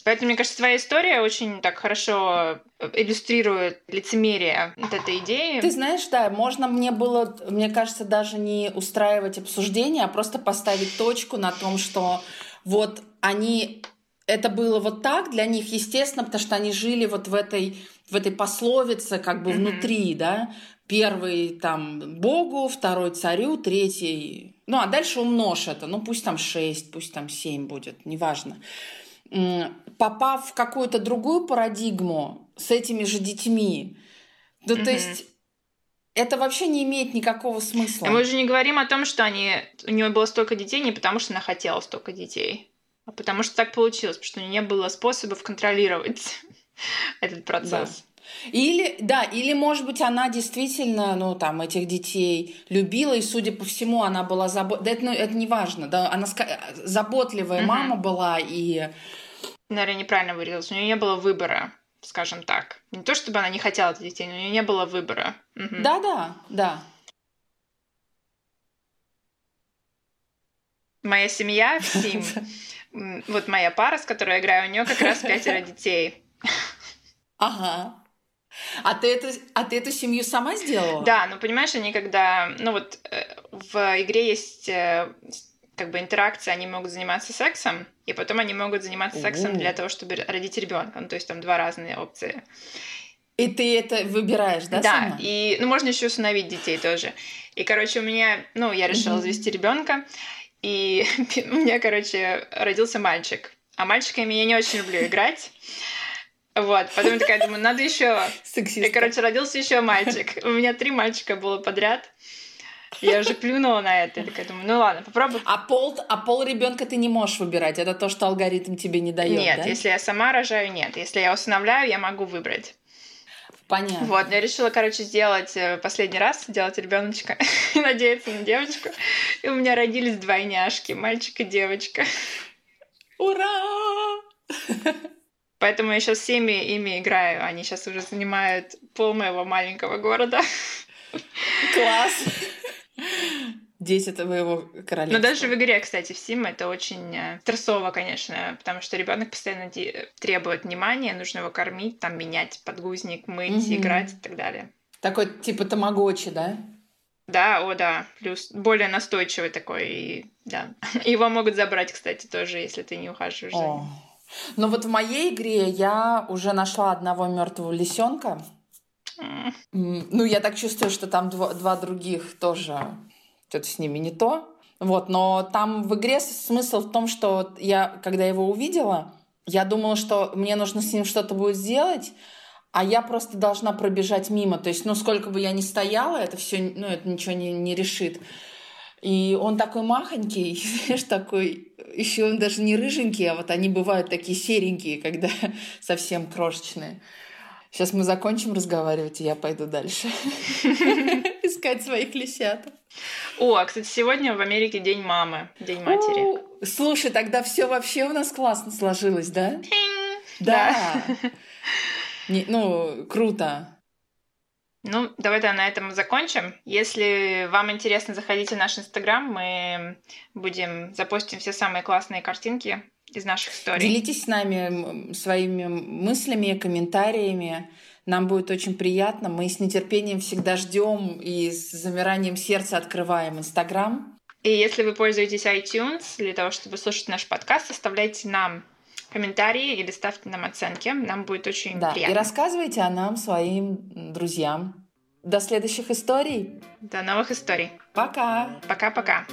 Поэтому, мне кажется, твоя история очень так хорошо иллюстрирует лицемерие вот этой идеи. Ты знаешь, да, можно мне было, мне кажется, даже не устраивать обсуждение, а просто поставить точку на том, что вот они это было вот так для них, естественно, потому что они жили вот в этой, в этой пословице, как бы mm-hmm. внутри, да, Первый там Богу, второй царю, третий... Ну, а дальше умножь это. Ну, пусть там шесть, пусть там семь будет, неважно. Попав в какую-то другую парадигму с этими же детьми, ну, mm-hmm. то есть это вообще не имеет никакого смысла. Мы же не говорим о том, что они... у нее было столько детей не потому, что она хотела столько детей, а потому что так получилось, потому что у нее не было способов контролировать этот процесс. Да. Или, да, или, может быть, она действительно, ну, там, этих детей любила, и, судя по всему, она была забот... Да, это, ну, это не важно, да, она заботливая угу. мама была, и... Наверное, неправильно выразилась. У нее не было выбора, скажем так. Не то, чтобы она не хотела этих детей, но у нее не было выбора. Угу. да. Моя семья в *laughs* Сим, вот моя пара, с которой я играю, у нее как раз пятеро *laughs* детей. Ага. А ты, это, а ты эту семью сама сделала? Да, ну понимаешь, они когда... Ну вот э, в игре есть э, как бы интеракция, они могут заниматься сексом, и потом они могут заниматься У-у-у. сексом для того, чтобы родить ребенка. Ну, то есть там два разные опции. И ты это выбираешь, да? Да, сама? и ну, можно еще усыновить детей тоже. И, короче, у меня, ну, я решила mm-hmm. завести ребенка, и *laughs* у меня, короче, родился мальчик. А мальчиками я не очень люблю играть. Вот, потом я такая думаю, надо еще. И, короче, родился еще мальчик. У меня три мальчика было подряд. Я уже плюнула на это. Я такая думаю, ну ладно, попробуй. А пол, а пол ребенка ты не можешь выбирать. Это то, что алгоритм тебе не дает. Нет, да? если я сама рожаю, нет. Если я усыновляю, я могу выбрать. Понятно. Вот, я решила, короче, сделать э, последний раз, сделать ребеночка *laughs* и надеяться на девочку. И у меня родились двойняшки, мальчик и девочка. Ура! *laughs* Поэтому я сейчас всеми ими играю. Они сейчас уже занимают пол моего маленького города. Класс! *laughs* Дети твоего королевства. Но даже в игре, кстати, в Сим это очень э, стрессово, конечно, потому что ребенок постоянно требует внимания, нужно его кормить, там менять подгузник, мыть, угу. играть и так далее. Такой типа тамагочи, да? Да, о да, плюс более настойчивый такой, и, да. *laughs* Его могут забрать, кстати, тоже, если ты не ухаживаешь за ним. Но вот в моей игре я уже нашла одного мертвого лисенка. Ну, я так чувствую, что там два, два других тоже что-то с ними не то. Вот, но там в игре смысл в том, что я, когда его увидела, я думала, что мне нужно с ним что-то будет сделать, а я просто должна пробежать мимо. То есть, ну, сколько бы я ни стояла, это все, ну, это ничего не, не решит. И он такой махонький, *laughs* знаешь, такой, еще он даже не рыженький, а вот они бывают такие серенькие, когда *laughs* совсем крошечные. Сейчас мы закончим разговаривать, и я пойду дальше *laughs* искать своих лисят. О, а, кстати, сегодня в Америке День мамы, День матери. Слушай, тогда все вообще у нас классно сложилось, да? Да. Не, ну, круто. Ну, давайте на этом закончим. Если вам интересно, заходите в наш Инстаграм. Мы будем запостим все самые классные картинки из наших историй. Делитесь с нами своими мыслями, комментариями. Нам будет очень приятно. Мы с нетерпением всегда ждем и с замиранием сердца открываем Инстаграм. И если вы пользуетесь iTunes для того, чтобы слушать наш подкаст, оставляйте нам комментарии или ставьте нам оценки. Нам будет очень да, приятно. И рассказывайте о нам своим друзьям. До следующих историй. До новых историй. Пока. Пока-пока.